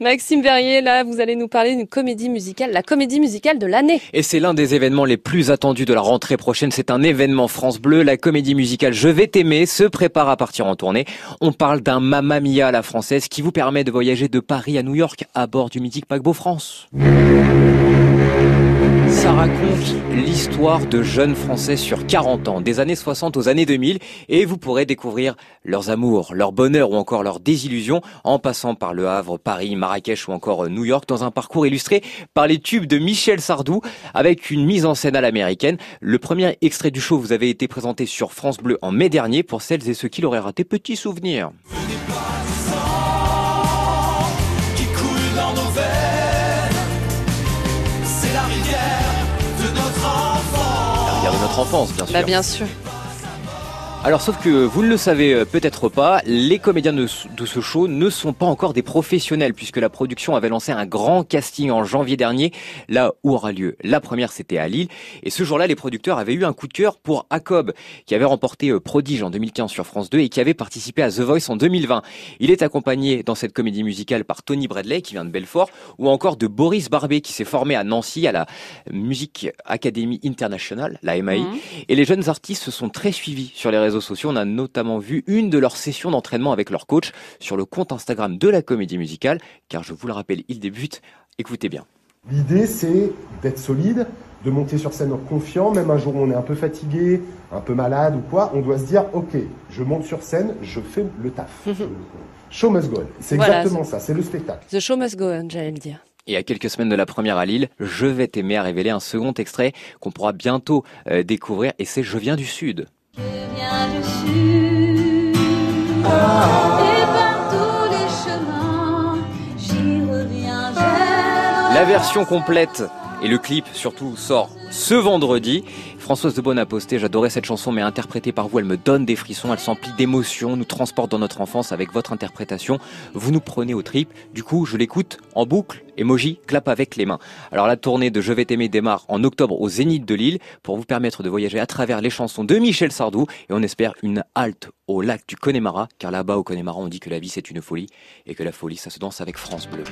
Maxime Verrier, là, vous allez nous parler d'une comédie musicale, la comédie musicale de l'année. Et c'est l'un des événements les plus attendus de la rentrée prochaine. C'est un événement France Bleu. La comédie musicale Je vais t'aimer se prépare à partir en tournée. On parle d'un Mamma Mia à la française qui vous permet de voyager de Paris à New York à bord du mythique paquebot France. L'histoire de jeunes Français sur 40 ans, des années 60 aux années 2000, et vous pourrez découvrir leurs amours, leur bonheur ou encore leurs désillusions en passant par Le Havre, Paris, Marrakech ou encore New York dans un parcours illustré par les tubes de Michel Sardou avec une mise en scène à l'américaine. Le premier extrait du show vous avait été présenté sur France Bleu en mai dernier pour celles et ceux qui l'auraient raté. Petit souvenir. Notre enfance, bien sûr. Bah, bien sûr. Alors sauf que vous ne le savez euh, peut-être pas, les comédiens de, ce show ne sont pas encore des professionnels puisque la production avait lancé un grand casting en janvier dernier, là où aura lieu. La première c'était à Lille et ce jour-là les producteurs avaient eu un coup de cœur pour Jacob qui avait remporté euh, Prodige en 2015 sur France 2 et qui avait participé à The Voice en 2020. Il est accompagné dans cette comédie musicale par Tony Bradley qui vient de Belfort ou encore de Boris Barbet qui s'est formé à Nancy à la Music Academy International, la MAI. Mhm. Et les jeunes artistes se sont très suivis sur les réseaux sociaux. On a notamment vu une de leurs sessions d'entraînement avec leur coach sur le compte Instagram de la comédie musicale, car je vous le rappelle, il débute. Écoutez bien. L'idée, c'est d'être solide, de monter sur scène en confiant, même un jour où on est un peu fatigué, un peu malade ou quoi, on doit se dire, ok, je monte sur scène, je fais le taf. show must go on. C'est exactement ça, c'est le spectacle. The show must go on, j'allais le dire. Et à quelques semaines de la première à Lille, Je vais t'aimer à révéler un second extrait qu'on pourra bientôt euh, découvrir et c'est Je viens du Sud. La version complète et le clip surtout sort ce vendredi. Françoise de Bonne a j'adorais cette chanson mais interprétée par vous, elle me donne des frissons, elle s'emplit d'émotions, nous transporte dans notre enfance avec votre interprétation. Vous nous prenez au trip. Du coup, je l'écoute en boucle, emoji, clap avec les mains. Alors la tournée de Je vais t'aimer démarre en octobre au Zénith de Lille pour vous permettre de voyager à travers les chansons de Michel Sardou et on espère une halte au lac du Connemara car là-bas au Connemara on dit que la vie c'est une folie et que la folie ça se danse avec France Bleu.